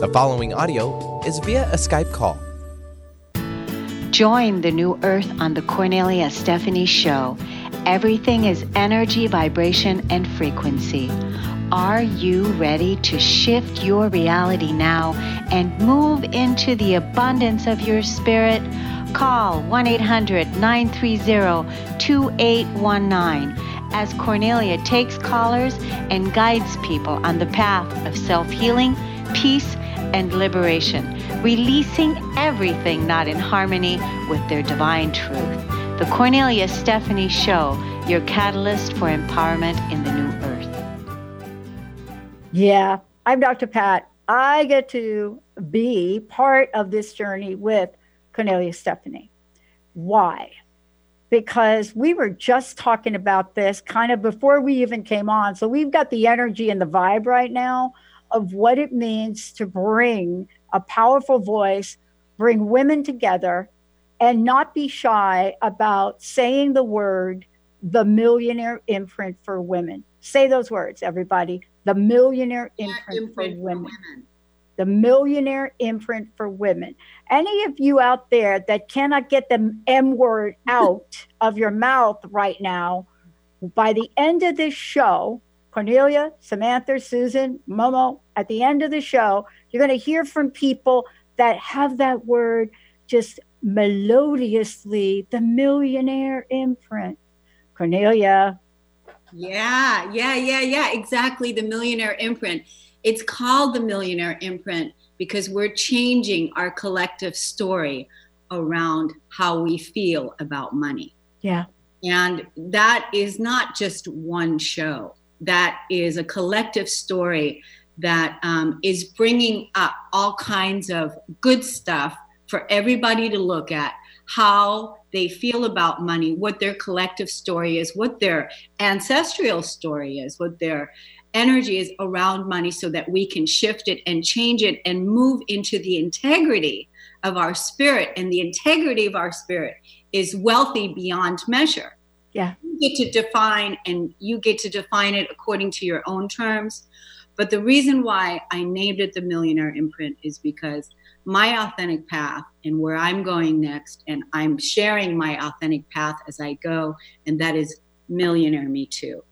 The following audio is via a Skype call. Join the new earth on the Kornelia Stephanie Show. Everything is energy, vibration, and frequency. Are you ready to shift your reality now and move into the abundance of your spirit? Call 1 800 930 2819 as Kornelia takes callers and guides people on the path of self healing, peace, and liberation, releasing everything not in harmony with their divine truth. The Kornelia Stephanie Show, your catalyst for empowerment in the new earth. Yeah, I'm Dr. Pat. I get to be part of this journey with Kornelia Stephanie. Why? Because we were just talking about this kind of before we even came on. So we've got the energy and the vibe right now of what it means to bring a powerful voice, bring women together, and not be shy about saying the word the millionaire imprint for women. Say those words, everybody. The millionaire imprint, imprint for, women. for women. The millionaire imprint for women. Any of you out there that cannot get the M word out of your mouth right now, by the end of this show, Kornelia, Samantha, Susan, Momo, at the end of the show, you're going to hear from people that have that word just melodiously, the millionaire imprint. Kornelia. Yeah, yeah, yeah, yeah, exactly. The millionaire imprint. It's called the millionaire imprint because we're changing our collective story around how we feel about money. Yeah. And that is not just one show that is a collective story that um, is bringing up all kinds of good stuff for everybody to look at how they feel about money, what their collective story is, what their ancestral story is, what their energy is around money, so that we can shift it and change it and move into the integrity of our spirit. And the integrity of our spirit is wealthy beyond measure. Yeah. You get to define and you get to define it according to your own terms. But the reason why I named it the Millionaire Imprint is because my authentic path and where I'm going next, and I'm sharing my authentic path as I go, and that is Millionaire Me Too.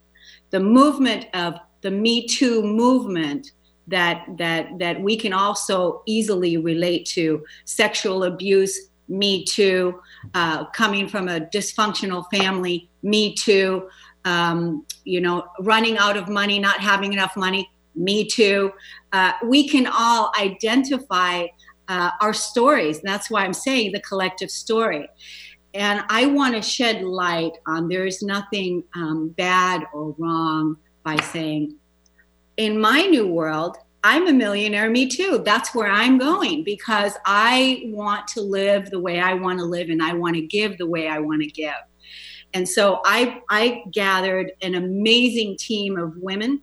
The movement of the Me Too movement that that that we can also easily relate to sexual abuse me too uh, coming from a dysfunctional family me too um, you know running out of money not having enough money me too uh, we can all identify uh, our stories and that's why i'm saying the collective story and i want to shed light on there is nothing um, bad or wrong by saying in my new world I'm a millionaire, me too. That's where I'm going because I want to live the way I want to live and I want to give the way I want to give. And so I, I gathered an amazing team of women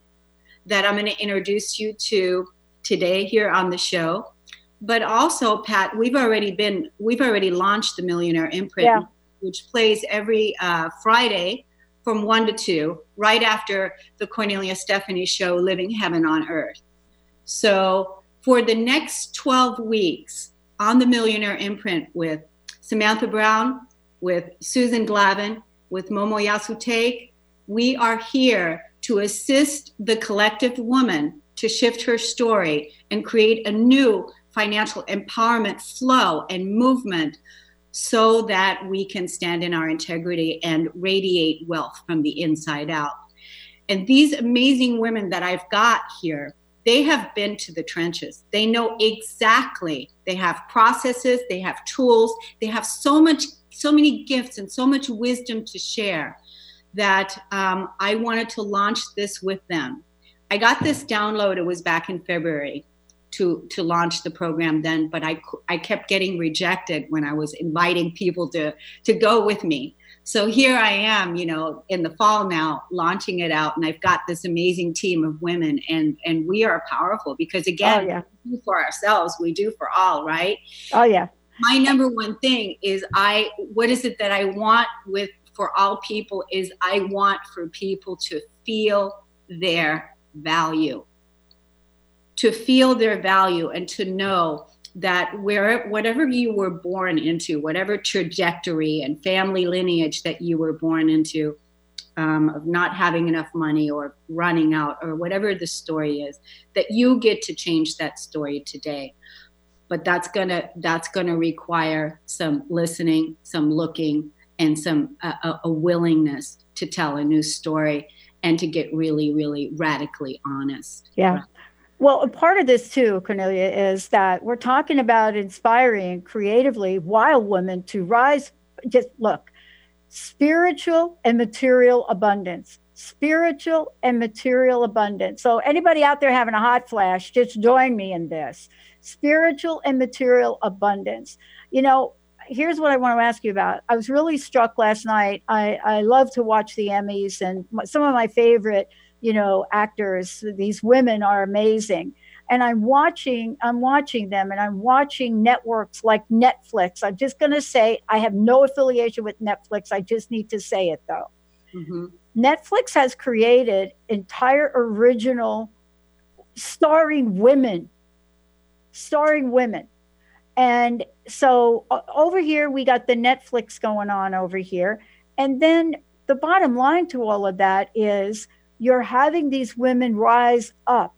that I'm going to introduce you to today here on the show. But also, Pat, we've already been, we've already launched the Millionaire Imprint, yeah. which plays every uh, Friday from one to two, right after the Kornelia Stephanie show, Living Heaven on Earth. So for the next 12 weeks on the Millionaire Imprint with Samantha Brown, with Susan Glavin, with Momo Yasutake, we are here to assist the collective woman to shift her story and create a new financial empowerment flow and movement so that we can stand in our integrity and radiate wealth from the inside out. And these amazing women that I've got here they have been to the trenches. They know exactly. They have processes, they have tools, they have so much, so many gifts and so much wisdom to share that um, I wanted to launch this with them. I got this download. It was back in February to to launch the program then, but I I kept getting rejected when I was inviting people to to go with me. So here I am, you know, in the fall now, launching it out, and I've got this amazing team of women, and and we are powerful because again, oh, yeah. we do for ourselves, we do for all, right? Oh yeah. My number one thing is I. What is it that I want with for all people is I want for people to feel their value to feel their value and to know that where whatever you were born into, whatever trajectory and family lineage that you were born into, um, of not having enough money or running out or whatever the story is, that you get to change that story today. But that's gonna that's gonna require some listening, some looking, and some a willingness to tell a new story and to get really, really radically honest. Yeah. Well, a part of this too, Kornelia, is that we're talking about inspiring creatively wild women to rise. Just look, spiritual and material abundance. Spiritual and material abundance. So, anybody out there having a hot flash, just join me in this spiritual and material abundance. You know, here's what I want to ask you about. I was really struck last night. I, I love to watch the Emmys, and some of my favorite you know actors these women are amazing and i'm watching i'm watching them and i'm watching networks like netflix i'm just going to say i have no affiliation with netflix i just need to say it though mm-hmm. netflix has created entire original starring women starring women and so over here we got the netflix going on over here and then the bottom line to all of that is you're having these women rise up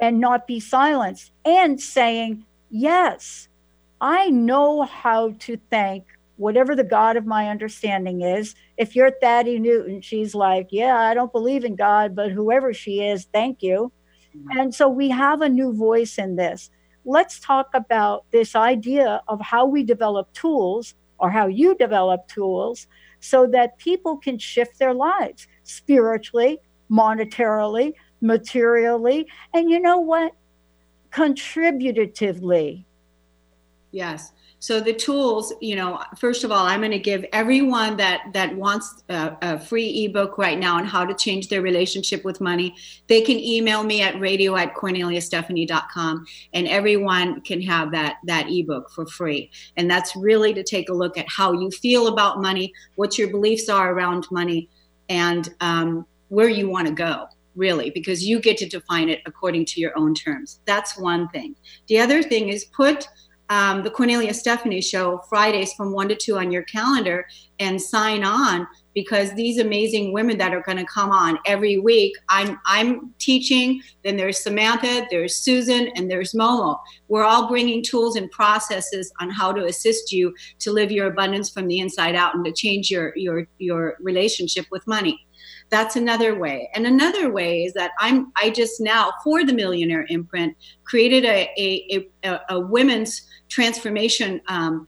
and not be silenced and saying, Yes, I know how to thank whatever the God of my understanding is. If you're Thandie Newton, she's like, Yeah, I don't believe in God, but whoever she is, thank you. Mm-hmm. And so we have a new voice in this. Let's talk about this idea of how we develop tools or how you develop tools so that people can shift their lives spiritually, monetarily, materially, and you know what? Contributively. Yes. So the tools, you know, first of all, I'm going to give everyone that that wants a, a, free ebook right now on how to change their relationship with money. They can email me at radio at korneliastephanie.com, and everyone can have that that ebook for free. And that's really to take a look at how you feel about money, what your beliefs are around money, and um, where you want to go really because you get to define it according to your own terms that's one thing the other thing is put um, the kornelia stephanie show fridays from 1 to 2 on your calendar and sign on because these amazing women that are going to come on every week i'm i'm teaching then there's samantha there's susan and there's momo. We're all bringing tools and processes on how to assist you to live your abundance from the inside out and to change your your your relationship with money that's another way. And another way is that i'm i just now for the millionaire imprint created a a, a, a women's transformation um,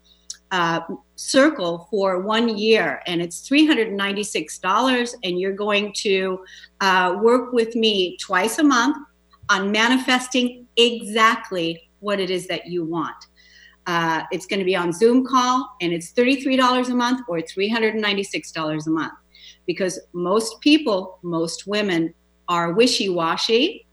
uh, circle for one year. And it's $396 and you're going to uh, work with me twice a month on manifesting exactly what it is that you want. Uh, it's going to be on zoom call and it's $33 a month or $396 a month because most people, most women are wishy washy.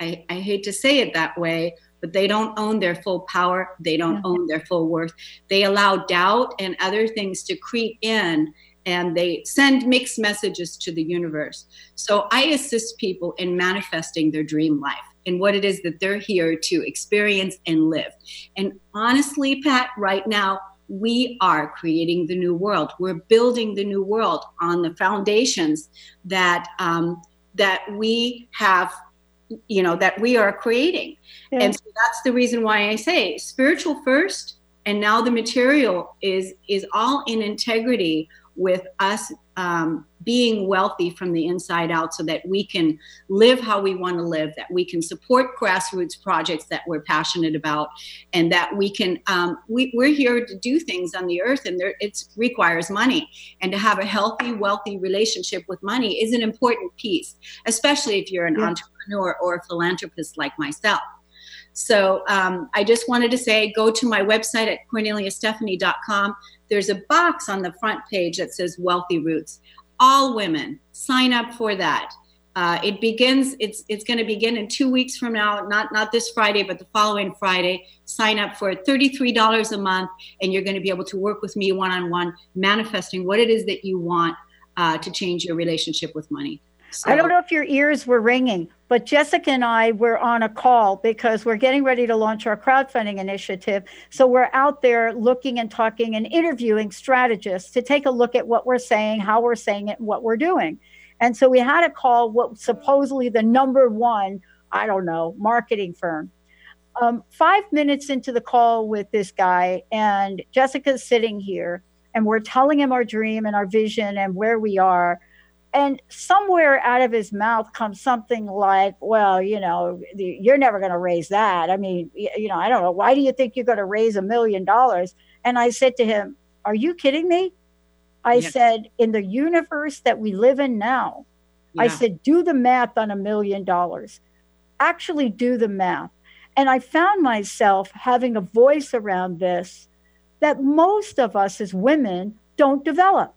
I, I, hate to say it that way, but they don't own their full power. They don't mm-hmm. own their full worth. They allow doubt and other things to creep in and they send mixed messages to the universe. So I assist people in manifesting their dream life and what it is that they're here to experience and live. And honestly, Pat, right now, we are creating the new world. We're building the new world on the foundations that um, that we have, you know, that we are creating. Yeah. And so that's the reason why I say spiritual first, and now the material is is all in integrity with us um, being wealthy from the inside out so that we can live how we want to live, that we can support grassroots projects that we're passionate about, and that we can, um, we, are here to do things on the earth and it requires money. And to have a healthy, wealthy relationship with money is an important piece, especially if you're an yeah. entrepreneur or a philanthropist like myself. So um, I just wanted to say go to my website at korneliastephanie.com. There's a box on the front page that says Wealthy Roots. All women sign up for that. Uh, it begins. It's it's going to begin in two weeks from now. Not not this Friday, but the following Friday. Sign up for thirty three dollars a month, and you're going to be able to work with me one on one, manifesting what it is that you want uh, to change your relationship with money. So, I don't know if your ears were ringing But Jessica and I were on a call because we're getting ready to launch our crowdfunding initiative. So we're out there looking and talking and interviewing strategists to take a look at what we're saying, how we're saying it, and what we're doing. And so we had a call what supposedly the number one, I don't know, marketing firm. Um, five minutes into the call with this guy, and Jessica's sitting here, and we're telling him our dream and our vision and where we are and somewhere out of his mouth comes something like well you know you're never going to raise that. I mean you know i don't know why do you think you're going to raise a million dollars? And i said to him are you kidding me? I yes. said in the universe that we live in now yeah. i said do the math on a million dollars. Actually do the math. And i found myself having a voice around this that most of us as women don't develop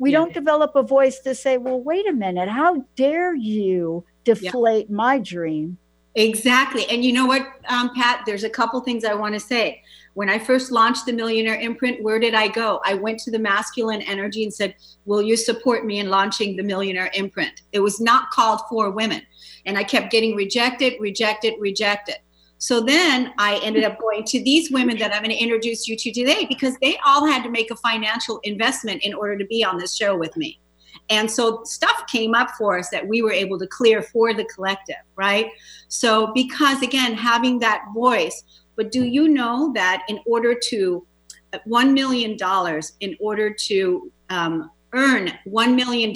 we yeah. don't develop a voice to say, well, wait a minute, how dare you deflate yeah. my dream? Exactly. And you know what, um, Pat, there's a couple things I want to say. When I first launched the Millionaire Imprint, where did I go? I went to the masculine energy and said, Will you support me in launching the Millionaire Imprint? It was not called for women. And I kept getting rejected, rejected, rejected. So then I ended up going to these women that I'm going to introduce you to today because they all had to make a financial investment in order to be on this show with me. And so stuff came up for us that we were able to clear for the collective, right? So, because again, having that voice, but do you know that in order to $1 million, in order to um, earn $1 million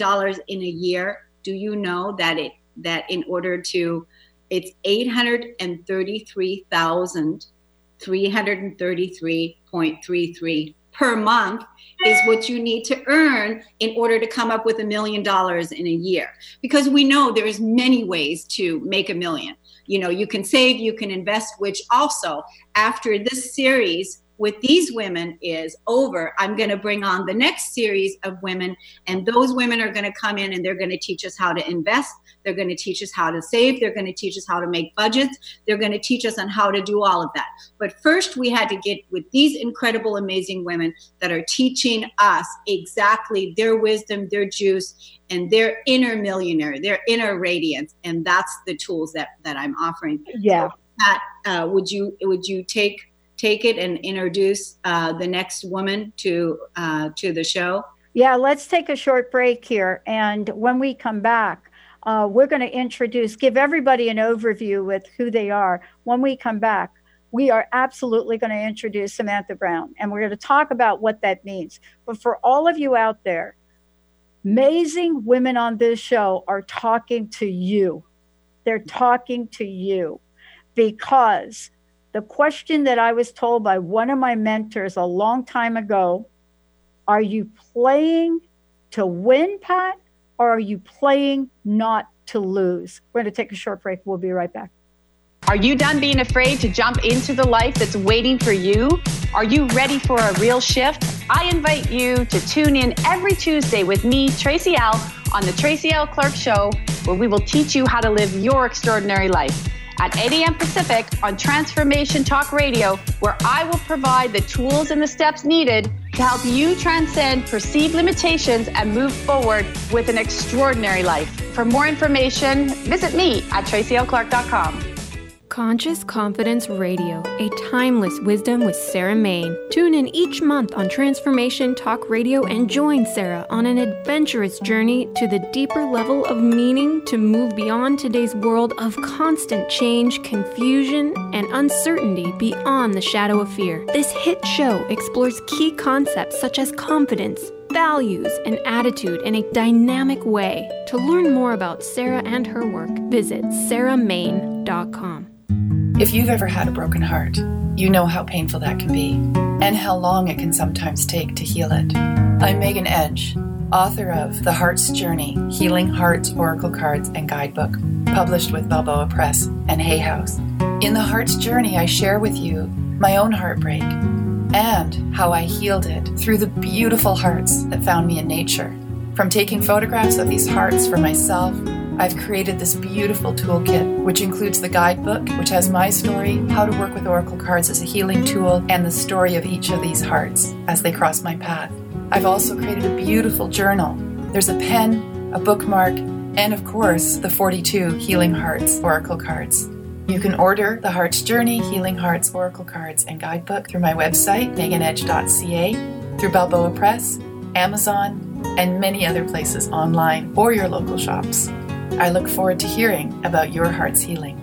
in a year, do you know that it that in order to it's 833,333.33 per month is what you need to earn in order to come up with a million dollars in a year. Because we know there's many ways to make a million. You know you can save you can invest which also after this series with these women is over. I'm going to bring on the next series of women, and those women are going to come in and they're going to teach us how to invest. They're going to teach us how to save. They're going to teach us how to make budgets. They're going to teach us on how to do all of that. But first, we had to get with these incredible, amazing women that are teaching us exactly their wisdom, their juice, and their inner millionaire, their inner radiance. And that's the tools that, that I'm offering. Yeah. So, Pat, uh, would you would you take take it and introduce uh, the next woman to uh, to the show? Yeah, let's take a short break here, and when we come back, uh, we're going to introduce, give everybody an overview with who they are. When we come back, we are absolutely going to introduce Samantha Brown, and we're going to talk about what that means. But for all of you out there, amazing women on this show are talking to you. They're talking to you because the question that I was told by one of my mentors a long time ago are you playing to win, Pat, or are you playing not to lose? We're going to take a short break. We'll be right back. Are you done being afraid to jump into the life that's waiting for you? Are you ready for a real shift? I invite you to tune in every Tuesday with me, Tracy L, on the Tracy L. Clark Show, where we will teach you how to live your extraordinary life at 8 a.m. Pacific on Transformation Talk Radio, where I will provide the tools and the steps needed to help you transcend perceived limitations and move forward with an extraordinary life. For more information, visit me at tracylclark.com. Conscious Confidence Radio, a timeless wisdom with Sarah Main. Tune in each month on Transformation Talk Radio and join Sarah on an adventurous journey to the deeper level of meaning to move beyond today's world of constant change, confusion, and uncertainty beyond the shadow of fear. This hit show explores key concepts such as confidence, values, and attitude in a dynamic way. To learn more about Sarah and her work, visit sarahmain.com. If you've ever had a broken heart, you know how painful that can be and how long it can sometimes take to heal it. I'm Megan Edge, author of The Heart's Journey Healing Hearts Oracle Cards and Guidebook, published with Balboa Press and Hay House. In The Heart's Journey, I share with you my own heartbreak and how I healed it through the beautiful hearts that found me in nature. From taking photographs of these hearts for myself I've created this beautiful toolkit, which includes the guidebook, which has my story, how to work with oracle cards as a healing tool, and the story of each of these hearts as they cross my path. I've also created a beautiful journal. There's a pen, a bookmark, and of course, the 42 Healing Hearts Oracle cards. You can order the Heart's Journey Healing Hearts Oracle cards and guidebook through my website, meganedge.ca, through Balboa Press, Amazon, and many other places online or your local shops. I look forward to hearing about your heart's healing.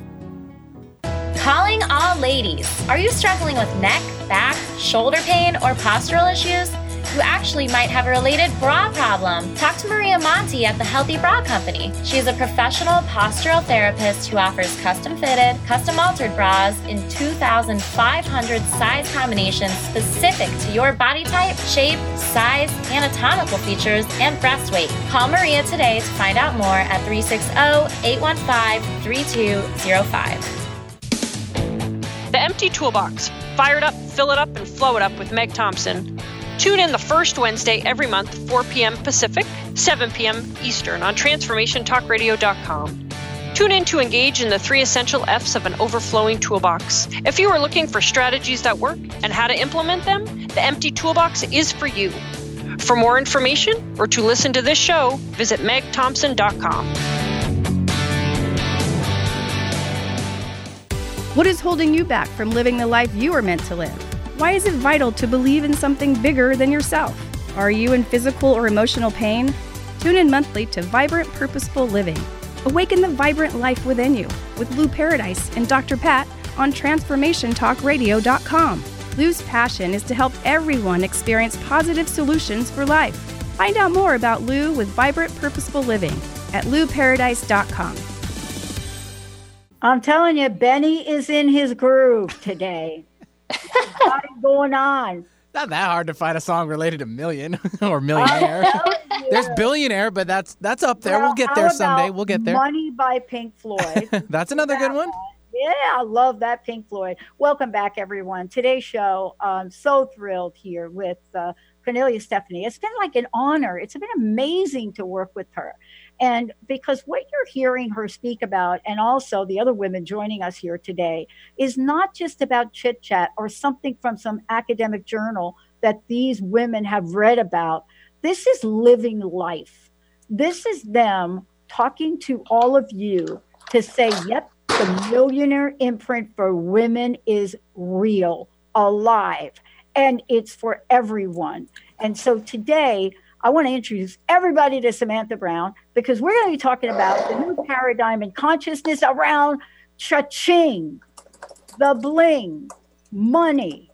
Calling all ladies. Are you struggling with neck, back, shoulder pain, or postural issues? You actually might have a related bra problem. Talk to Maria Monti at the Healthy Bra Company. She is a professional postural therapist who offers custom fitted, custom altered bras in 2,500 size combinations specific to your body type, shape, size, anatomical features, and breast weight. Call Maria today to find out more at 360 815 3205. The Empty Toolbox. Fire it up, fill it up, and flow it up with Meg Thompson. Tune in the first Wednesday every month, 4 p.m. Pacific, 7 p.m. Eastern on TransformationTalkRadio.com. Tune in to engage in the three essential F's of an overflowing toolbox. If you are looking for strategies that work and how to implement them, the Empty Toolbox is for you. For more information or to listen to this show, visit megthompson.com. What is holding you back from living the life you are meant to live? Why is it vital to believe in something bigger than yourself? Are you in physical or emotional pain? Tune in monthly to Vibrant Purposeful Living. Awaken the vibrant life within you with Lou Paradise and Dr. Pat on TransformationTalkRadio.com. Lou's passion is to help everyone experience positive solutions for life. Find out more about Lou with Vibrant Purposeful Living at louparadise.com. I'm telling you, Benny is in his groove today. Going on? Not that hard to find a song related to million or millionaire. There's billionaire, but that's that's up there. Well, we'll get there someday. We'll get there. Money by Pink Floyd. that's another good one. Yeah, I love that Pink Floyd. Welcome back, everyone. Today's show, I'm so thrilled here with uh, Kornelia Stephanie. It's been like an honor. It's been amazing to work with her. And because what you're hearing her speak about, and also the other women joining us here today, is not just about chit chat or something from some academic journal that these women have read about. This is living life. This is them talking to all of you to say, yep, the millionaire imprint for women is real, alive, and it's for everyone. And so today, I want to introduce everybody to Samantha Brown because we're going to be talking about the new paradigm in consciousness around cha-ching, the bling, money,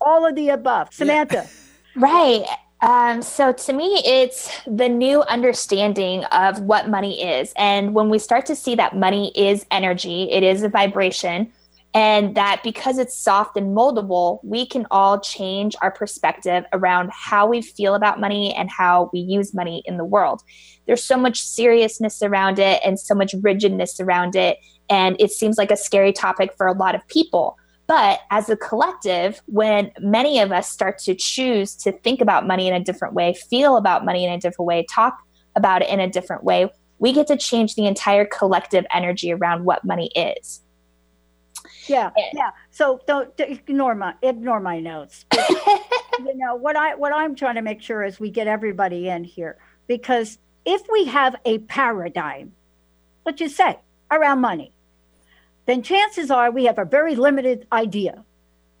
all of the above. Samantha. Right. Um, so to me, it's the new understanding of what money is. And when we start to see that money is energy, it is a vibration, and that because it's soft and moldable, we can all change our perspective around how we feel about money and how we use money in the world. There's so much seriousness around it and so much rigidness around it. And it seems like a scary topic for a lot of people. But as a collective, when many of us start to choose to think about money in a different way, feel about money in a different way, talk about it in a different way, we get to change the entire collective energy around what money is. Yeah, yeah. So don't, don't ignore my ignore my notes. you know what I what I'm trying to make sure is we get everybody in here because if we have a paradigm, let's just say around money, then chances are we have a very limited idea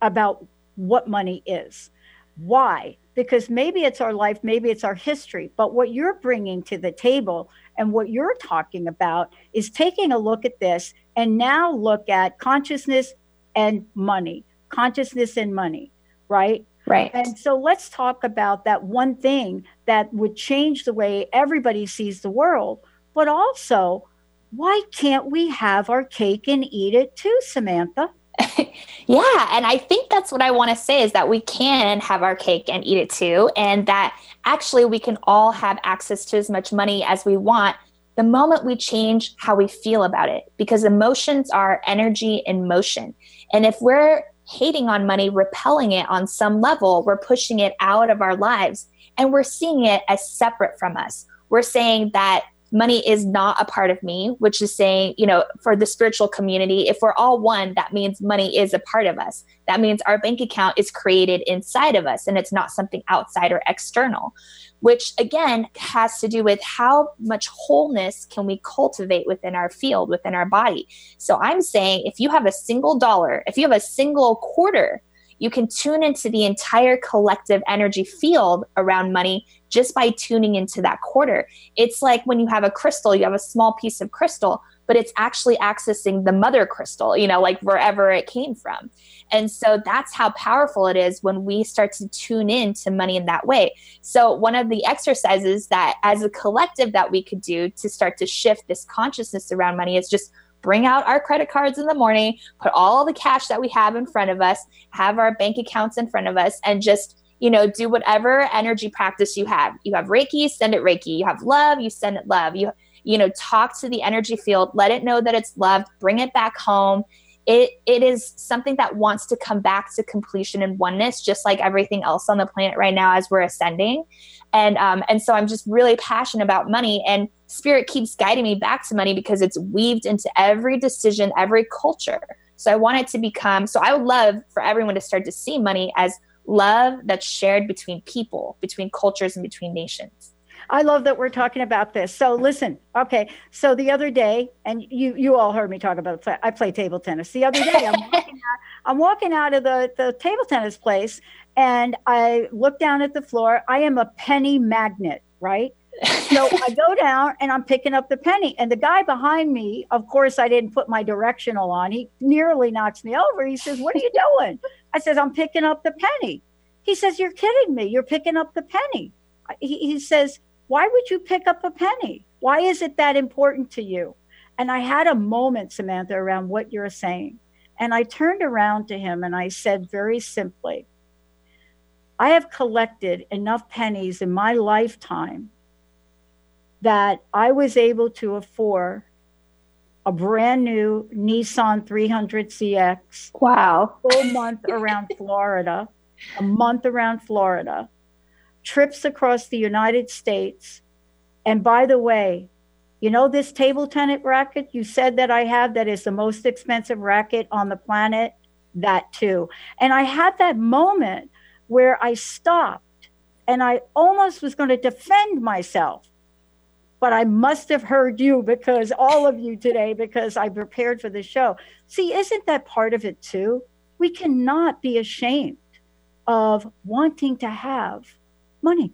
about what money is. Why? Because maybe it's our life, maybe it's our history, but what you're bringing to the table and what you're talking about is taking a look at this and now look at consciousness and money, consciousness and money, right? Right. And so let's talk about that one thing that would change the way everybody sees the world, but also why can't we have our cake and eat it too, Samantha? yeah, and I think that's what I want to say is that we can have our cake and eat it too, and that actually we can all have access to as much money as we want the moment we change how we feel about it, because emotions are energy in motion. And if we're hating on money, repelling it on some level, we're pushing it out of our lives and we're seeing it as separate from us. We're saying that money is not a part of me, which is saying, you know, for the spiritual community, if we're all one, that means money is a part of us. That means our bank account is created inside of us and it's not something outside or external, which again has to do with how much wholeness can we cultivate within our field, within our body. So I'm saying if you have a single dollar, if you have a single quarter, you can tune into the entire collective energy field around money just by tuning into that quarter. It's like when you have a crystal, you have a small piece of crystal, but it's actually accessing the mother crystal, you know, like wherever it came from. And so that's how powerful it is when we start to tune in to money in that way. So one of the exercises that as a collective that we could do to start to shift this consciousness around money is just bring out our credit cards in the morning, put all the cash that we have in front of us, have our bank accounts in front of us, and just you know, do whatever energy practice you have. You have Reiki, send it Reiki. You have love, you send it love. You you know, talk to the energy field, let it know that it's loved, bring it back home. It it is something that wants to come back to completion and oneness, just like everything else on the planet right now as we're ascending. And um, and so I'm just really passionate about money and spirit keeps guiding me back to money because it's weaved into every decision, every culture. So I want it to become, so I would love for everyone to start to see money as love that's shared between people, between cultures, and between nations. I love that we're talking about this. So listen, okay. So the other day, and you you all heard me talk about I play table tennis. The other day, I'm walking out, I'm walking out of the the table tennis place, and I look down at the floor. I am a penny magnet, right? So I go down and I'm picking up the penny. And the guy behind me, of course, I didn't put my directional on. He nearly knocks me over. He says, What are you doing? I says, I'm picking up the penny. He says, You're kidding me. You're picking up the penny. He, he says, Why would you pick up a penny? Why is it that important to you? And I had a moment, Samantha, around what you're saying. And I turned around to him and I said very simply, I have collected enough pennies in my lifetime that I was able to afford a brand new Nissan 300 CX. Wow. Full month around Florida, a month around Florida, trips across the United States. And by the way, you know this table tennis racket you said that I have that is the most expensive racket on the planet? That too. And I had that moment where I stopped and I almost was going to defend myself but I must have heard you because all of you today, because I prepared for the show. See, isn't that part of it too? We cannot be ashamed of wanting to have money.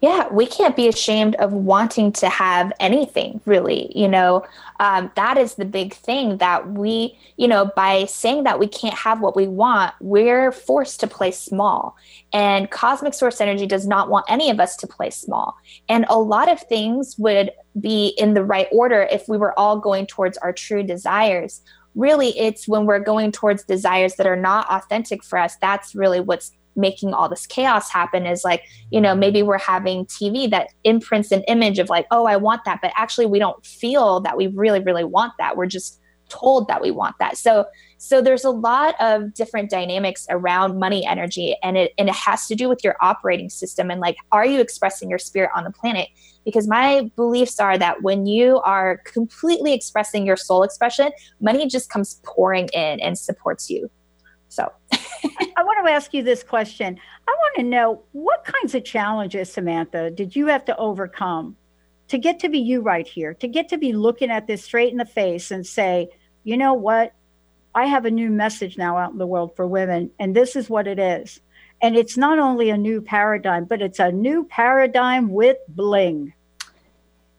Yeah, we can't be ashamed of wanting to have anything, really. You know, um, that is the big thing that we, you know, by saying that we can't have what we want, we're forced to play small. And cosmic source energy does not want any of us to play small. And a lot of things would be in the right order if we were all going towards our true desires really it's when we're going towards desires that are not authentic for us that's really what's making all this chaos happen is like you know maybe we're having tv that imprints an image of like oh i want that but actually we don't feel that we really really want that. We're just told that we want that. So so there's a lot of different dynamics around money energy and it and it has to do with your operating system and like are you expressing your spirit on the planet? Because my beliefs are that when you are completely expressing your soul expression money just comes pouring in and supports you. So I want to ask you this question. I want to know what kinds of challenges, Samantha, did you have to overcome to get to be you right here, to get to be looking at this straight in the face and say, you know what? I have a new message now out in the world for women, and this is what it is. And it's not only a new paradigm, but it's a new paradigm with bling.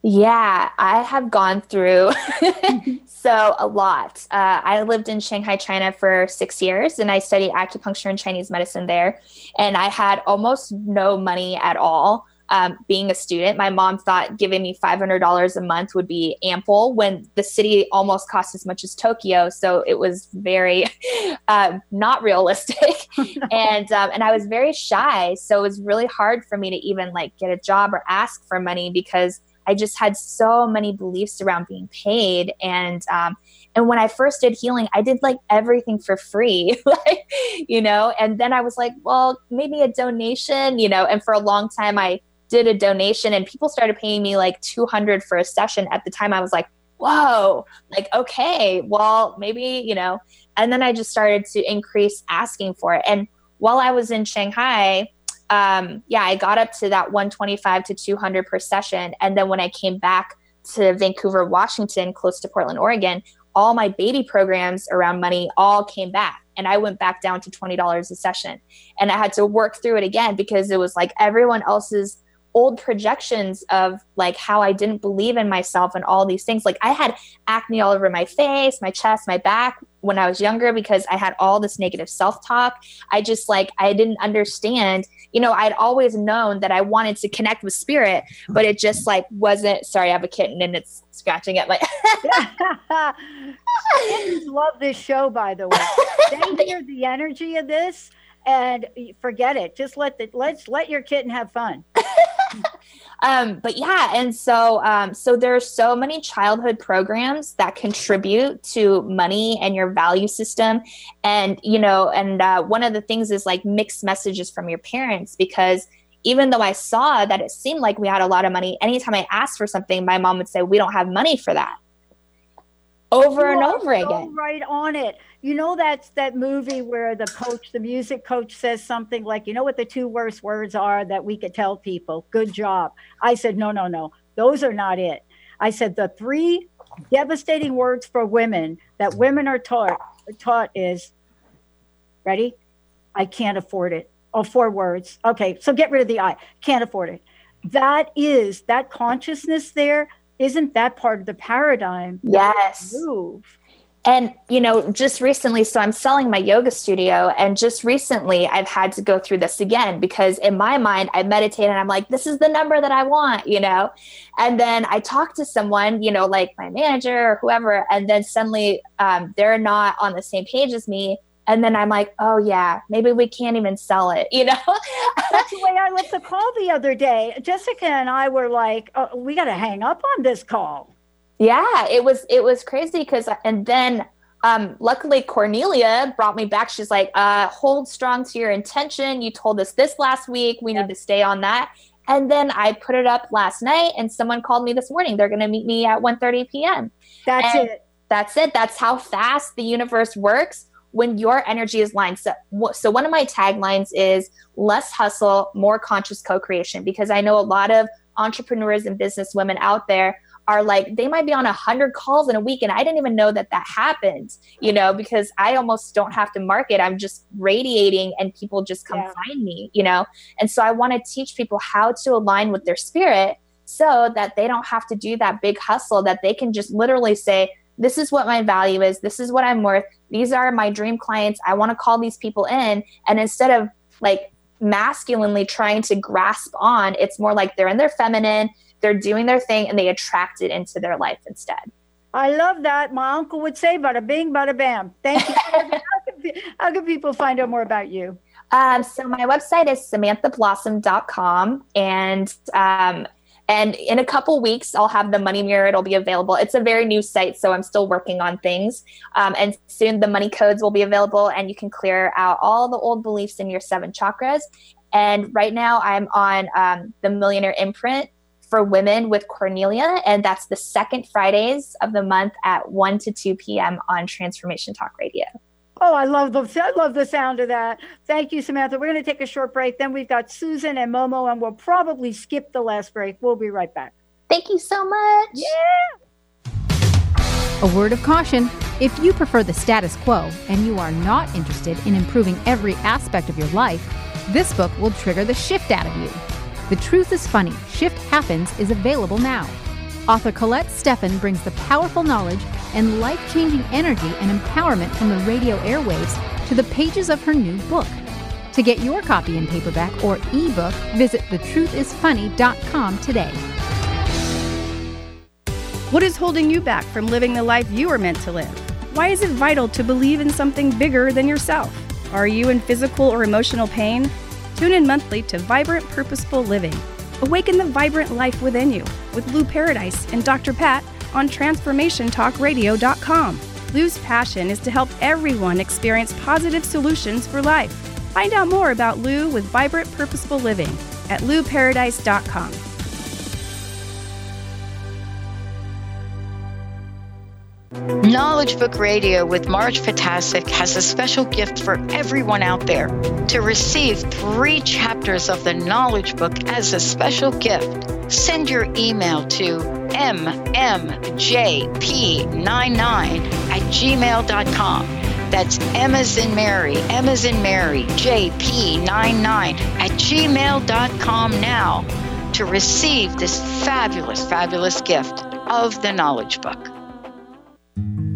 Yeah, I have gone through so a lot. Uh, I lived in Shanghai, China for six years and I studied acupuncture and Chinese medicine there. And I had almost no money at all. Um, being a student, my mom thought giving me $500 a month would be ample when the city almost cost as much as Tokyo. So it was very uh, not realistic. and, um, and I was very shy. So it was really hard for me to even like get a job or ask for money because I just had so many beliefs around being paid. And um, and when I first did healing, I did like everything for free, like you know. And then I was like, well, maybe a donation, you know. And for a long time, I did a donation and people started paying me like 200 for a session at the time i was like whoa like okay well maybe you know and then i just started to increase asking for it and while i was in shanghai um, yeah i got up to that 125 to 200 per session and then when i came back to vancouver washington close to portland oregon all my baby programs around money all came back and I went back down to $20 a session. And I had to work through it again because it was like everyone else's old projections of like how I didn't believe in myself and all these things. Like I had acne all over my face, my chest, my back when I was younger because I had all this negative self talk. I just like, I didn't understand. You know, I'd always known that I wanted to connect with spirit, hmm. but it just like wasn't. Sorry, I have a kitten and it's scratching at my. Kittens love this show, by the way. They hear the energy of this and forget it. Just let the let's let your kitten have fun. Um, but yeah, and so um, so there's so many childhood programs that contribute to money and your value system, and you know, and uh, one of the things is like mixed messages from your parents because even though I saw that it seemed like we had a lot of money, anytime I asked for something, my mom would say, "We don't have money for that." Over you and over so again. Right on it. You know that's that movie where the coach, the music coach says something like, "You know what the two worst words are that we could tell people? Good job." I said, "No, no, no. Those are not it." I said the three devastating words for women that women are taught taught is ready? I can't afford it. Oh, four words. Okay, so get rid of the I. Can't afford it. That is that consciousness there. Isn't that part of the paradigm? Yes. Move. And, you know, just recently, so I'm selling my yoga studio, and just recently I've had to go through this again because in my mind, I meditate and I'm like, this is the number that I want, you know? And then I talk to someone, you know, like my manager or whoever, and then suddenly um, they're not on the same page as me and then I'm like, oh yeah, maybe we can't even sell it, you know? That's the way I left the call the other day. Jessica and I were like, oh, we got to hang up on this call. Yeah, it was it was crazy because and then um, luckily Kornelia brought me back. She's like, uh, hold strong to your intention. You told us this last week. We yep. need to stay on that. And then I put it up last night and someone called me this morning. They're going to meet me at 1.30 p.m. That's and it. That's it. That's how fast the universe works when your energy is lined. So, so one of my taglines is less hustle, more conscious co-creation, because I know a lot of entrepreneurs and business women out there are like they might be on a hundred calls in a week and i didn't even know that that happened you know because i almost don't have to market. I'm just radiating and people just come yeah. find me you know? And so i want to teach people how to align with their spirit so that they don't have to do that big hustle that they can just literally say this is what my value is. This is what i'm worth. These are my dream clients. I want to call these people in. And instead of like masculinely trying to grasp on it's more like they're in their feminine they're doing their thing and they attract it into their life instead I love that. My uncle would say, bada bing, bada bam. Thank you. how, can, how, can, people find out more about you? Um, so my website is samanthablossom.com and um, and in a couple weeks, I'll have the Money Mirror. It'll be available. It's a very new site, so I'm still working on things. Um, and soon the money codes will be available, and you can clear out all the old beliefs in your seven chakras. And right now, I'm on um, the Millionaire Imprint for women with Kornelia, and that's the second Fridays of the month at 1 to 2 p.m. on Transformation Talk Radio. Oh, I love the I love the sound of that. Thank you, Samantha. We're going to take a short break. Then we've got Susan and Momo, and we'll probably skip the last break. We'll be right back. Thank you so much. Yeah. A word of caution if you prefer the status quo and you are not interested in improving every aspect of your life, this book will trigger the shift out of you. The Truth is Funny Shift Happens is available now. Author Colette Steffen brings the powerful knowledge and life changing energy and empowerment from the radio airwaves to the pages of her new book. To get your copy in paperback or ebook, visit thetruthisfunny.com today. What is holding you back from living the life you are meant to live? Why is it vital to believe in something bigger than yourself? Are you in physical or emotional pain? Tune in monthly to Vibrant Purposeful Living. Awaken the vibrant life within you with Lou Paradise and Dr. Pat on TransformationTalkRadio.com. Lou's passion is to help everyone experience positive solutions for life. Find out more about Lou with Vibrant Purposeful Living. at louparadise.com. Knowledge Book Radio with Marge Potasic has a special gift for everyone out there. To receive three chapters of the Knowledge Book as a special gift, send your email to mmjp99 at gmail.com. That's M as in Mary, M as in Mary, JP99 at gmail.com now to receive this fabulous, fabulous gift of the Knowledge Book.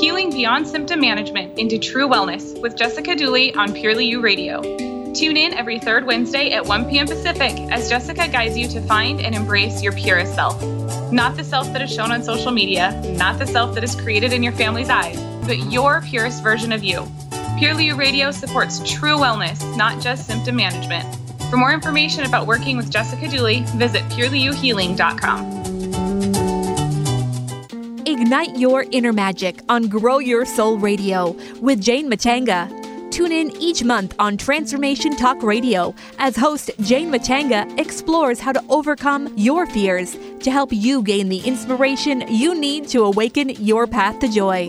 Healing Beyond Symptom Management into True Wellness with Jessica Dooley on Purely You Radio. Tune in every third Wednesday at 1 p.m. Pacific as Jessica guides you to find and embrace your purest self. Not the self that is shown on social media, not the self that is created in your family's eyes, but your purest version of you. Purely You Radio supports true wellness, not just symptom management. For more information about working with Jessica Dooley, visit purelyyouhealing.com. Ignite your inner magic on Grow Your Soul Radio with Jane Matanga. Tune in each month on Transformation Talk Radio as host Jane Matanga explores how to overcome your fears to help you gain the inspiration you need to awaken your path to joy.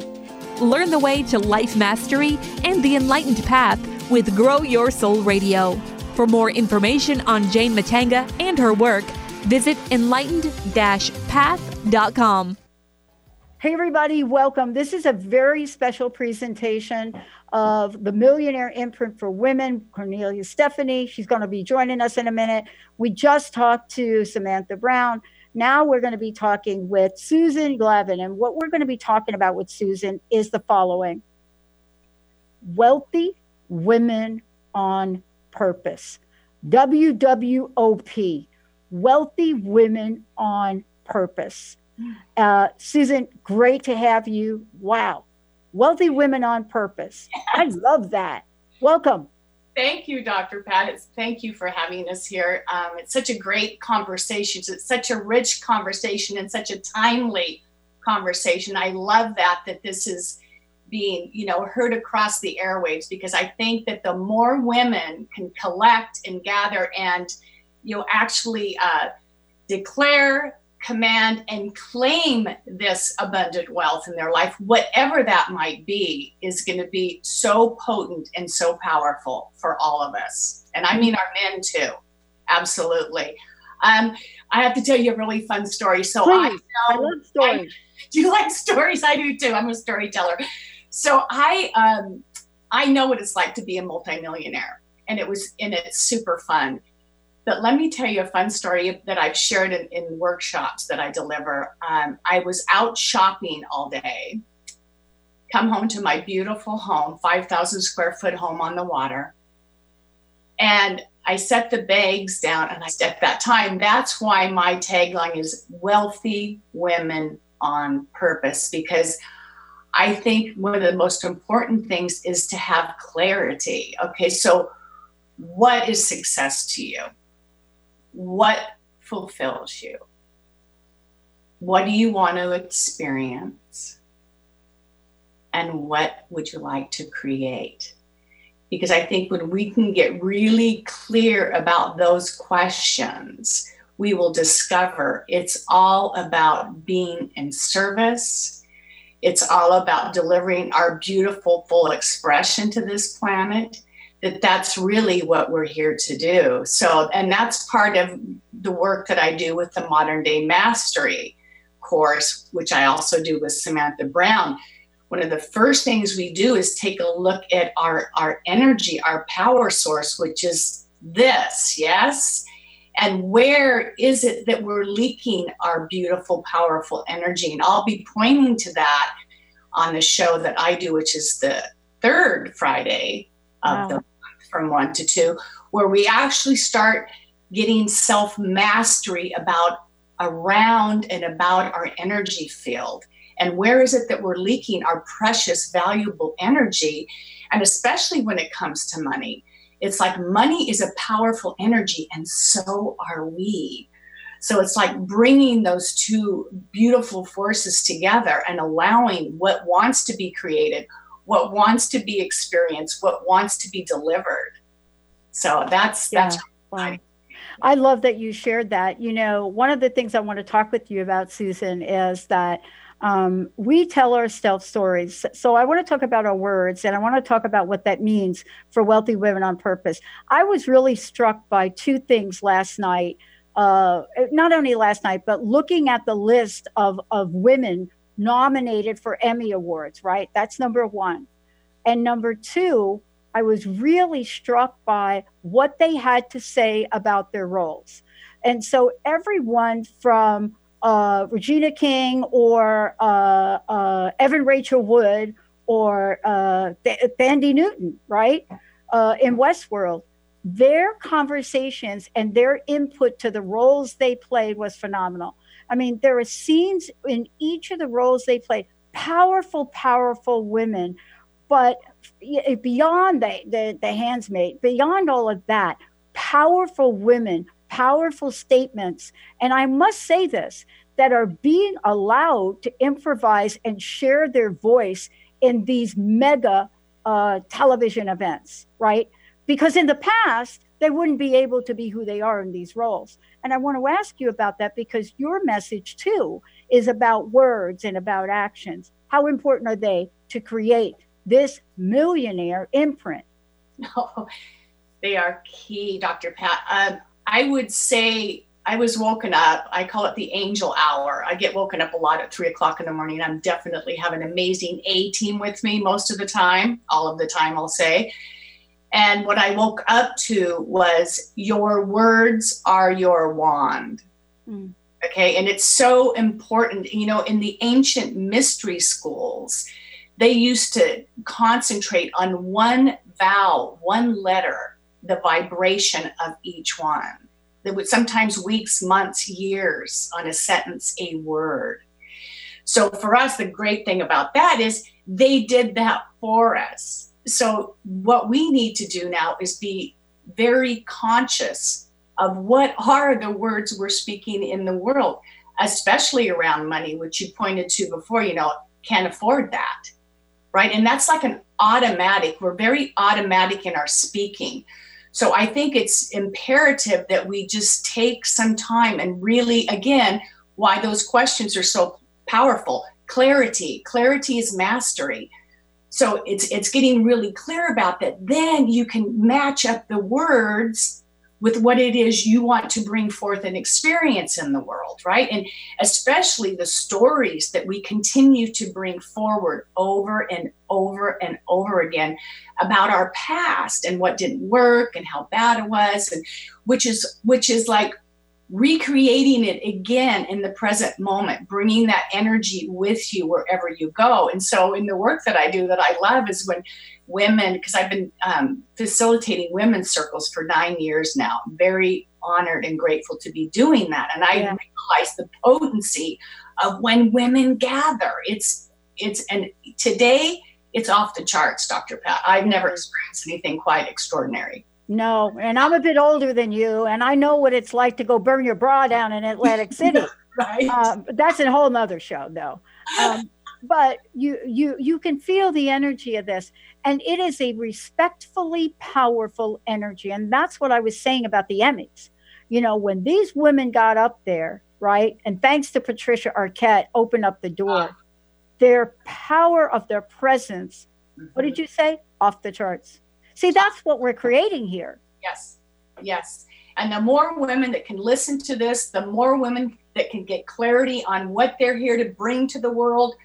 Learn the way to life mastery and the enlightened path with Grow Your Soul Radio. For more information on Jane Matanga and her work, visit enlightened-path.com. Hey, everybody, welcome. This is a very special presentation of the Millionaire Imprint for Women, Kornelia Stephanie. She's going to be joining us in a minute. We just talked to Samantha Brown. Now we're going to be talking with Susan Glavin. And what we're going to be talking about with Susan is the following Wealthy Women on Purpose. WWOP, Wealthy Women on Purpose. Uh, Susan, great to have you. Wow. Wealthy Women on Purpose. I love that. Welcome. Thank you, Dr. Pat. It's, thank you for having us here. Um, it's such a great conversation. It's such a rich conversation and such a timely conversation. I love that that this is being, you know, heard across the airwaves because I think that the more women can collect and gather and, you know, actually uh, declare command and claim this abundant wealth in their life, whatever that might be, is going to be so potent and so powerful for all of us. And I mean our men too. Absolutely. Um, I have to tell you a really fun story. So Please, I, know, I love stories. I, do you like stories? I do too. I'm a storyteller. So I um, I know what it's like to be a multimillionaire, and it was and it's super fun. But let me tell you a fun story that I've shared in, in workshops that I deliver. Um, I was out shopping all day, come home to my beautiful home, 5,000 square foot home on the water. And I set the bags down, and I, at that time, that's why my tagline is Wealthy Women on Purpose, because I think one of the most important things is to have clarity. Okay, so what is success to you? What fulfills you? What do you want to experience? And what would you like to create? Because I think when we can get really clear about those questions, we will discover it's all about being in service. It's all about delivering our beautiful full expression to this planet that that's really what we're here to do. So, and that's part of the work that I do with the Modern Day Mastery course, which I also do with Samantha Brown. One of the first things we do is take a look at our, our energy, our power source, which is this, yes? And where is it that we're leaking our beautiful, powerful energy? And I'll be pointing to that on the show that I do, which is the third Friday of wow. the from one to two, where we actually start getting self mastery about around and about our energy field. And where is it that we're leaking our precious, valuable energy? And especially when it comes to money, it's like money is a powerful energy, and so are we. So it's like bringing those two beautiful forces together and allowing what wants to be created, what wants to be experienced, what wants to be delivered. So that's Yeah. that's Wow. I love that you shared that. You know, one of the things I want to talk with you about, Susan, is that um, we tell ourselves stories. So I want to talk about our words and I want to talk about what that means for wealthy women on purpose. I was really struck by two things last night. Uh, not only last night, but looking at the list of, of women nominated for Emmy Awards, right? That's number one. And number two, I was really struck by what they had to say about their roles. And so everyone from uh, Regina King or uh, uh, Evan Rachel Wood or uh, Thandie Newton, right, uh, in Westworld, their conversations and their input to the roles they played was phenomenal. I mean, there are scenes in each of the roles they played, powerful, powerful women, but beyond the, the, the handsmaid, beyond all of that, powerful women, powerful statements. And I must say this that are being allowed to improvise and share their voice in these mega uh, television events, right? Because in the past, they wouldn't be able to be who they are in these roles. And I want to ask you about that because your message too is about words and about actions. How important are they to create this millionaire imprint? No, they are key, Dr. Pat. Um, I would say I was woken up. I call it the angel hour. I get woken up a lot at three o'clock in the morning. I'm definitely have an amazing A team with me most of the time, all of the time, I'll say. And what I woke up to was your words are your wand. Hmm. Okay. And it's so important. You know, in the ancient mystery schools, they used to concentrate on one vowel, one letter, the vibration of each one. There would sometimes weeks, months, years on a sentence, a word. So for us, the great thing about that is they did that for us. So what we need to do now is be very conscious of what are the words we're speaking in the world, especially around money, which you pointed to before, you know, can't afford that. Right. And that's like an automatic. We're very automatic in our speaking. So I think it's imperative that we just take some time and really, again, why those questions are so powerful. Clarity. Clarity is mastery. So it's it's getting really clear about that. Then you can match up the words with what it is you want to bring forth and experience in the world, right? And especially the stories that we continue to bring forward over and over and over again about our past and what didn't work and how bad it was and which is which is like recreating it again in the present moment bringing that energy with you wherever you go. And so in the work that i do that i love is when women because i've been um, facilitating women's circles for nine years now very honored and grateful to be doing that. And i Yeah. realize the potency of when women gather. It's it's and today it's off the charts dr pat. I've never experienced anything quite extraordinary No, and I'm a bit older than you, and I know what it's like to go burn your bra down in Atlantic City. right. Um, but that's a whole nother show, though. Um, but you you you can feel the energy of this, and it is a respectfully powerful energy, and that's what I was saying about the Emmys. You know, when these women got up there, right, and thanks to Patricia Arquette, opened up the door. Their power of their presence. What did you say? Off the charts. See, that's what we're creating here. Yes, yes. And the more women that can listen to this, the more women that can get clarity on what they're here to bring to the world,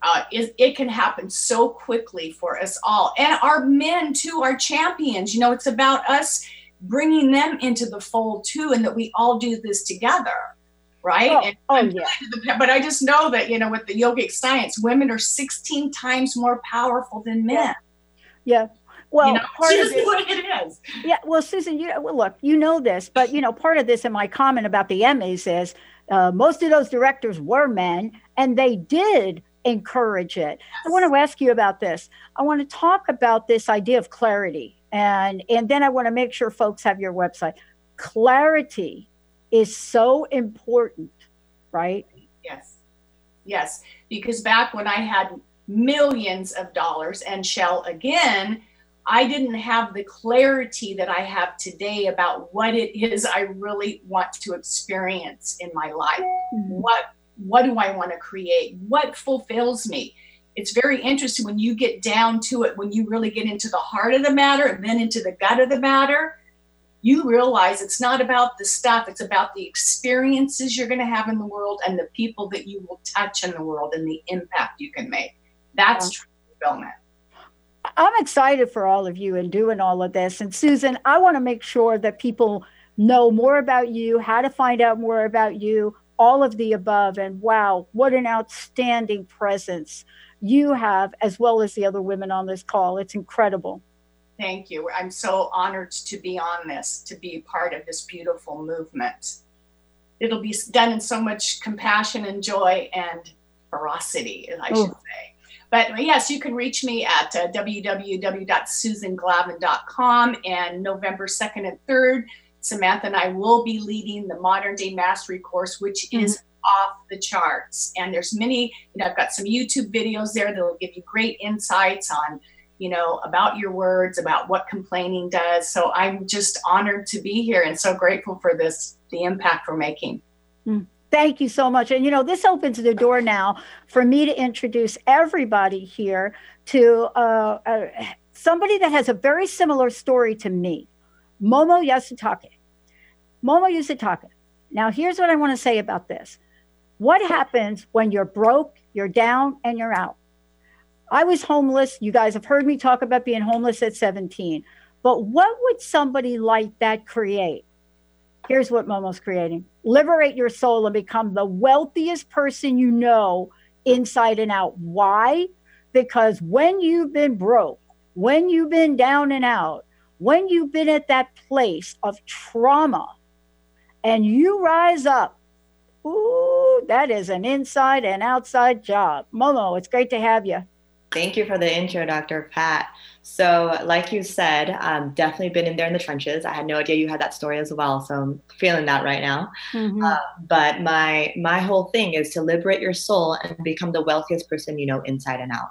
uh, is it can happen so quickly for us all. And our men too are champions. You know, it's about us bringing them into the fold too, and that we all do this together, right? Oh, and oh, yeah. but I just know that you know, with the yogic science, women are 16 times more powerful than men. Yeah. Well, you know, part just of this, what it is. Yeah, well, Susan, you well, look, you know this, but you know, part of this in my comment about the Emmys is uh, most of those directors were men, and they did encourage it. I want to ask you about this. I want to talk about this idea of clarity, and and then I want to make sure folks have your website. Clarity is so important, right? Yes. Yes. Because back when I had millions of dollars and shall again, I didn't have the clarity that I have today about what it is I really want to experience in my life. Mm-hmm. What what do I want to create? What fulfills me? It's very interesting when you get down to it, when you really get into the heart of the matter and then into the gut of the matter, you realize it's not about the stuff, it's about the experiences you're going to have in the world and the people that you will touch in the world and the impact you can make. That's yeah. true fulfillment. I'm excited for all of you and doing all of this. And Susan, I want to make sure that people know more about you, how to find out more about you, all of the above. And wow, what an outstanding presence you have, as well as the other women on this call. It's incredible. Thank you. I'm so honored to be on this, to be part of this beautiful movement. It'll be done in so much compassion and joy and ferocity, I should oh, say. But yes, you can reach me at uh, www.susanglavin.com. And November 2nd and 3rd, Samantha and I will be leading the Modern Day Mastery course, which mm-hmm. is off the charts. And there's many, you know, I've got some YouTube videos there that will give you great insights on you know, about your words, about what complaining does. So I'm just honored to be here and so grateful for this, the impact we're making. Mm. Thank you so much. And you know, this opens the door now for me to introduce everybody here to uh, uh, somebody that has a very similar story to me, Momo Yasutake. Momo Yasutake. Now, here's what I want to say about this. What happens when you're broke, you're down, and you're out? I was homeless. You guys have heard me talk about being homeless at 17. But what would somebody like that create? Here's what Momo's creating liberate your soul and become the wealthiest person you know inside and out. Why? Because when you've been broke, when you've been down and out, when you've been at that place of trauma and you rise up, ooh, that is an inside and outside job. Momo, it's great to have you. Thank you for the intro, Dr. Pat. So, like you said, um, definitely been in there in the trenches. I had no idea you had that story as well, so I'm feeling that right now. Mm-hmm. Uh, but my my whole thing is to liberate your soul and become the wealthiest person you know inside and out.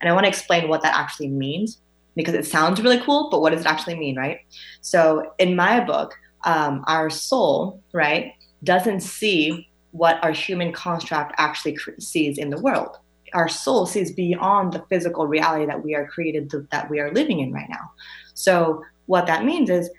And I want to explain what that actually means because it sounds really cool, but what does it actually mean, right? So, in my book, um, our soul, right, doesn't see what our human construct actually sees in the world our soul sees beyond the physical reality that we are created to, that we are living in right now. So what that means is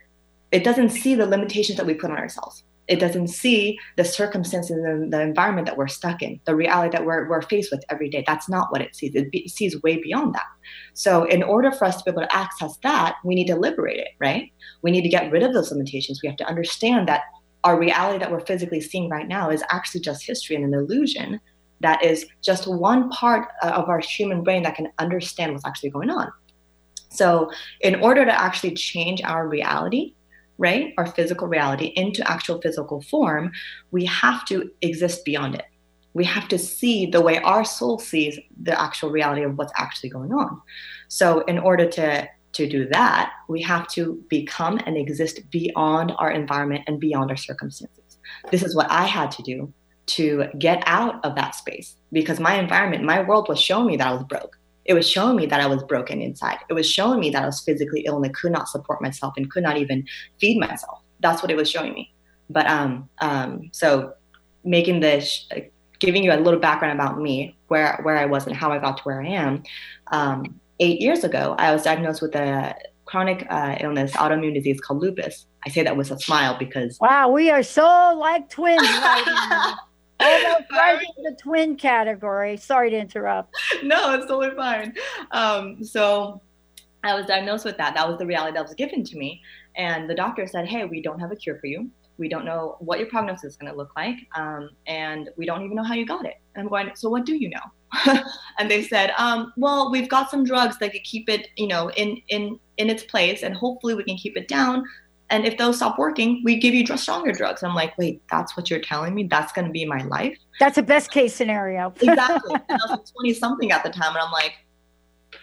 it doesn't see the limitations that we put on ourselves. It doesn't see the circumstances and the environment that we're stuck in, the reality that we're, we're faced with every day. That's not what it sees. It, be, it sees way beyond that. So, in order for us to be able to access that, we need to liberate it, right? We need to get rid of those limitations. We have to understand that our reality that we're physically seeing right now is actually just history and an illusion that is just one part uh, of our human brain that can understand what's actually going on. So, in order to actually change our reality, right, our physical reality into actual physical form, we have to exist beyond it. We have to see the way our soul sees the actual reality of what's actually going on. So, in order to to do that, we have to become and exist beyond our environment and beyond our circumstances. This is what I had to do to get out of that space because my environment, my world was showing me that I was broke. It was showing me that I was broken inside. It was showing me that I was physically ill and I could not support myself and could not even feed myself. That's what it was showing me. But um, um, so making this, uh, giving you a little background about me, where where I was and how I got to where I am. Um, eight years ago, I was diagnosed with a chronic uh, illness, autoimmune disease called lupus. I say that with a smile because wow, we are so like twins right now. Almost right in the twin category. Sorry to interrupt. No, it's totally fine. Um, so I was diagnosed with that. That was the reality that was given to me. And the doctor said, Hey, we don't have a cure for you. We don't know what your prognosis is going to look like. Um, and we don't even know how you got it. And I'm going, So what do you know? and they said, um, well, we've got some drugs that could keep it, you know, in in in its place, and hopefully we can keep it down. And if those stop working, we give you stronger drugs. I'm like, wait, that's what you're telling me? That's going to be my life? That's a best case scenario. exactly. And I was 20 something at the time, and I'm like,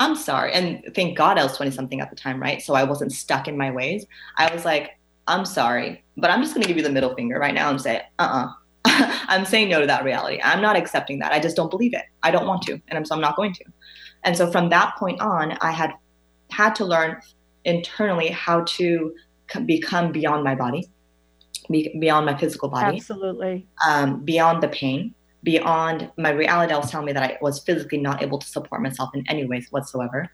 I'm sorry. And thank God I was 20 something at the time, right? So I wasn't stuck in my ways. I was like, I'm sorry, but I'm just going to give you the middle finger right now and say, uh uh-uh. uh I'm saying no to that reality. I'm not accepting that. I just don't believe it. I don't want to. And I'm, so I'm not going to. And so from that point on, I had had to learn internally how to become beyond my body, be, beyond my physical body. Absolutely. Um, beyond the pain, beyond my reality that was telling me that I was physically not able to support myself in any ways whatsoever.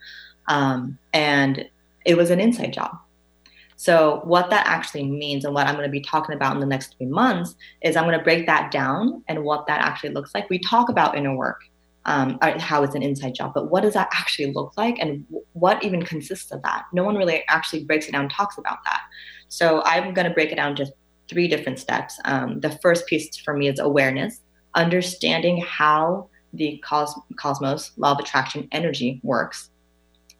Um, and it was an inside job. So, what that actually means and what I'm going to be talking about in the next three months is I'm going to break that down and what that actually looks like. We talk about inner work, um, how it's an inside job, but what does that actually look like and what even consists of that? No one really actually breaks it down and talks about that. So, I'm going to break it down to three different steps. Um, the first piece for me is awareness, understanding how the cos- cosmos, law of attraction, energy works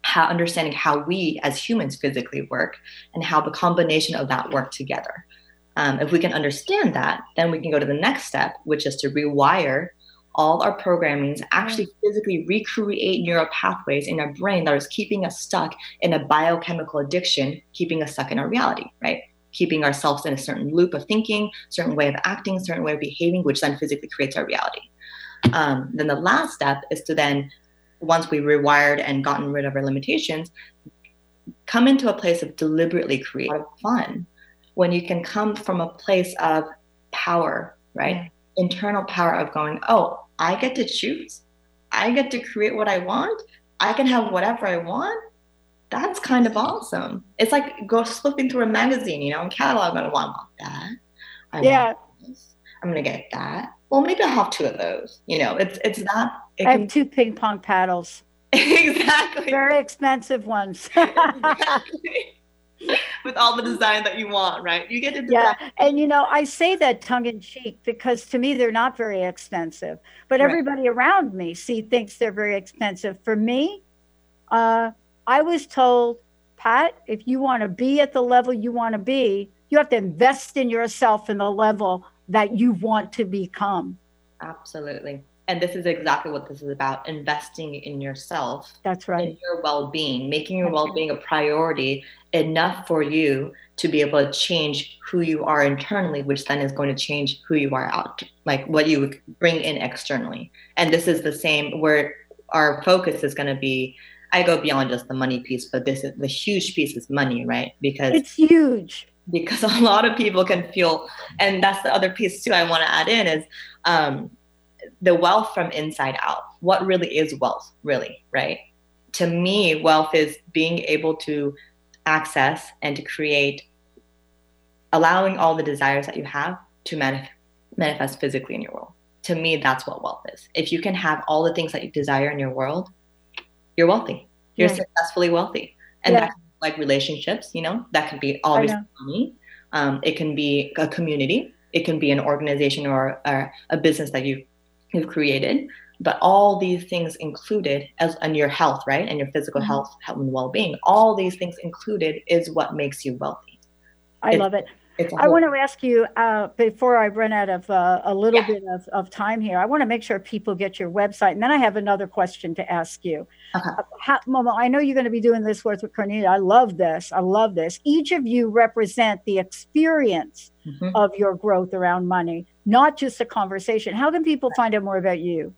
how understanding how we as humans physically work and how the combination of that work together. Um, if we can understand that, then we can go to the next step, which is to rewire all our programmings, actually physically recreate neural pathways in our brain that is keeping us stuck in a biochemical addiction, keeping us stuck in our reality, right? Keeping ourselves in a certain loop of thinking, certain way of acting, certain way of behaving, which then physically creates our reality. Um, then the last step is to then once we rewired and gotten rid of our limitations, come into a place of deliberately creating fun. When you can come from a place of power, right? Internal power of going, oh, I get to choose. I get to create what I want. I can have whatever I want. That's kind of awesome. It's like go flipping through a magazine, you know, and catalog. I want, that. I yeah. Want I'm gonna get that. Well, maybe I'll have two of those. You know, it's it's not it I have two ping pong paddles. exactly. Very expensive ones. exactly. With all the design that you want, right? You get to design. Yeah. And you know, I say that tongue in cheek because to me they're not very expensive. But right. everybody around me see thinks they're very expensive. For me, uh, I was told, Pat, if you want to be at the level you want to be, you have to invest in yourself in the level that you want to become. Absolutely and this is exactly what this is about investing in yourself that's right. in your well-being making your well-being a priority enough for you to be able to change who you are internally which then is going to change who you are out like what you bring in externally. And this is the same where our focus is going to be i go beyond just the money piece but this is the huge piece is money right? Because it's huge. because a lot of people can feel and that's the other piece too i want to add in is um, the wealth from inside out. What really is wealth, really, right? To me, wealth is being able to access and to create, allowing all the desires that you have to manif- manifest physically in your world. To me, that's what wealth is. If you can have all the things that you desire in your world, you're wealthy. You're yeah. successfully wealthy. And yeah. that's like relationships, you know, that can be always money. Um, it can be a community. It can be an organization or, or a business that you you've created but all these things included as and your health right? And your physical mm-hmm. health health and well-being all these things included is what makes you wealthy. I it's, love it I want to ask you uh, before I run out of uh, a little yeah. bit of, of time here. I want to make sure people get your website, and then I have another question to ask you. Uh-huh. Uh, how, Momo, I know you're going to be doing this work with Kornelia. I love this. I love this. Each of you represent the experience mm-hmm. of your growth around money, not just a conversation. How can people find out more about you?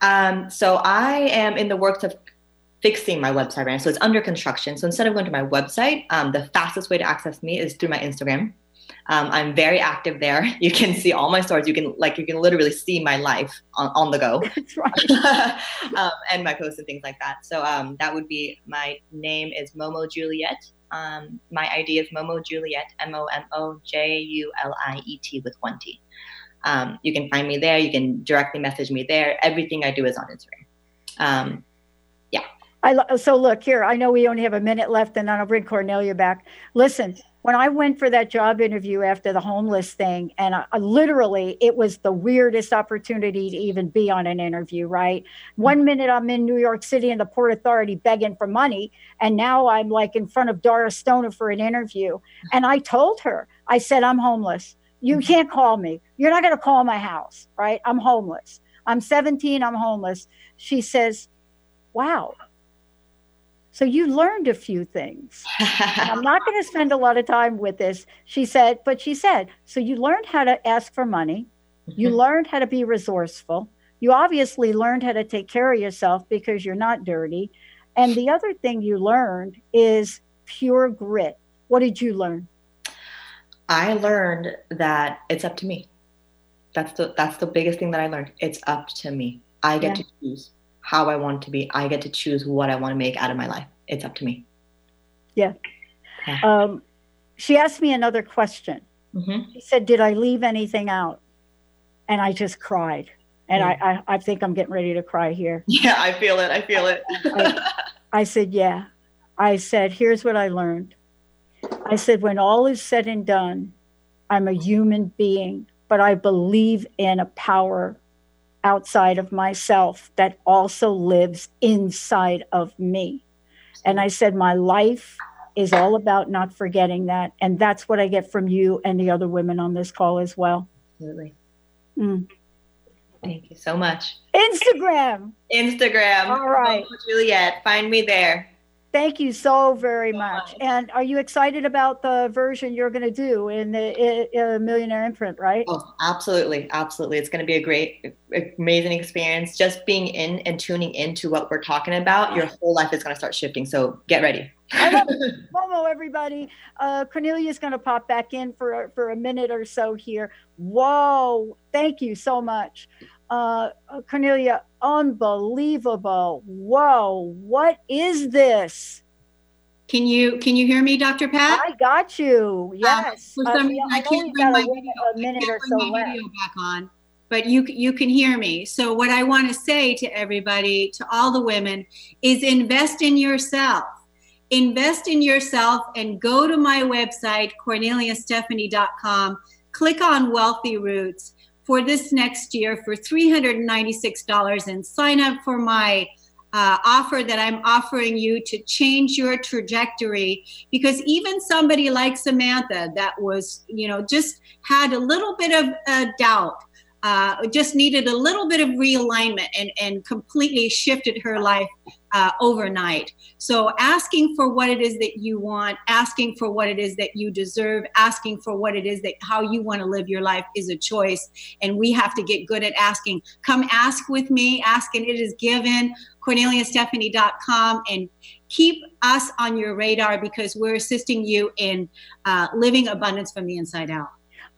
Um, so I am in the works of fixing my website right now. So it's under construction. So instead of going to my website, um, the fastest way to access me is through my Instagram. Um, I'm very active there. You can see all my stories. You can like you can literally see my life on, on the go. That's right. um, and my posts and things like that. So um, that would be my name is Momo Juliet. Um, my ID is Momo Juliet, M O M O J U L I E T with one T. Um, you can find me there. You can directly message me there. Everything I do is on Instagram. I so look here. I know we only have a minute left, and then I'll bring Kornelia back. Listen, when I went for that job interview after the homeless thing, and I, I literally, it was the weirdest opportunity to even be on an interview, right? One minute I'm in New York City in the Port Authority begging for money, and now I'm like in front of Doris Stoner for an interview. And I told her, I said, I'm homeless. You can't call me. You're not going to call my house, right? I'm homeless. I'm 17, I'm homeless. She says, Wow, so you learned a few things. I'm not going to spend a lot of time with this. She said, but she said, so you learned how to ask for money. You Mm-hmm. learned how to be resourceful. You obviously learned how to take care of yourself because you're not dirty. And the other thing you learned is pure grit. What did you learn? I learned that it's up to me. That's the that's the biggest thing that I learned. It's up to me. I get Yeah. to choose how I want to be. I get to choose what I want to make out of my life. It's up to me. Yeah. Um, she asked me another question. Mm-hmm. She said, Did I leave anything out? And I just cried. And I, I, I think I'm getting ready to cry here. Yeah, I feel it. I feel it. I said, Yeah. I said, Here's what I learned. I said, When all is said and done, I'm a human being, but I believe in a power outside of myself that also lives inside of me. And I said, My life is all about not forgetting that. And that's what I get from you and the other women on this call as well. Absolutely. Mm. Thank you so much. Instagram. Instagram. All right. Juliet. Find me there. Thank you so very much. And are you excited about the version you're going to do in the uh, Millionaire Imprint, right? Oh, absolutely. Absolutely. It's going to be a great, amazing experience. Just being in and tuning into what we're talking about, your whole life is going to start shifting. So get ready. I love it. Momo, everybody. Uh, Kornelia's going to pop back in for, for a minute or so here. Whoa. Thank you so much. Uh, Kornelia, unbelievable. Whoa. What is this? Can you can you hear me, Dr. Pat? I got you. Yes. for Uh, some yeah, reason, I can't bring my minute- a minute or so my left. video back on, but you you can hear me. So what I want to say to everybody, to all the women, is invest in yourself. Invest in yourself and go to my website korneliastephanie.com. Click on Wealthy Roots for this next year for $396 and sign up for my uh, offer that I'm offering you to change your trajectory. Because even somebody like Samantha, that was, you know, just had a little bit of a doubt, uh, just needed a little bit of realignment and, and completely shifted her life uh, overnight. So, asking for what it is that you want, asking for what it is that you deserve, asking for what it is that how you want to live your life is a choice. And we have to get good at asking. Come ask with me, ask and it is given. KorneliaStephanie.com and keep us on your radar because we're assisting you in uh, living abundance from the inside out.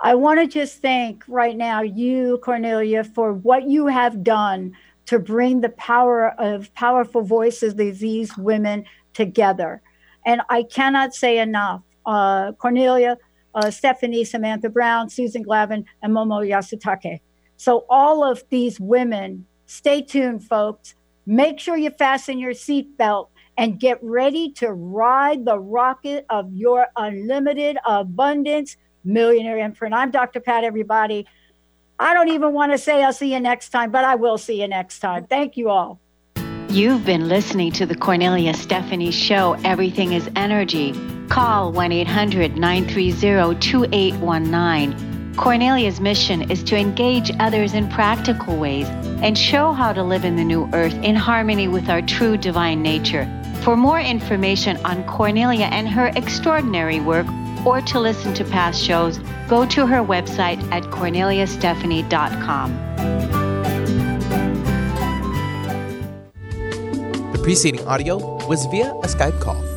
I want to just thank right now you, Kornelia, for what you have done to bring the power of powerful voices these women together. And I cannot say enough. Uh, Kornelia, uh, Stephanie, Samantha Brown, Susan Glavin, and Momo Yasutake. So, all of these women, stay tuned, folks. Make sure you fasten your seatbelt and get ready to ride the rocket of your unlimited abundance millionaire imprint. I'm Dr. Pat, everybody. I don't even want to say I'll see you next time, but I will see you next time. Thank you all. You've been listening to the Kornelia Stephanie Show, Everything is Energy. Call 1 800 930 2819. Kornelia's mission is to engage others in practical ways and show how to live in the new earth in harmony with our true divine nature. For more information on Kornelia and her extraordinary work, or to listen to past shows, go to her website at korneliastephanie.com. The preceding audio was via a Skype call.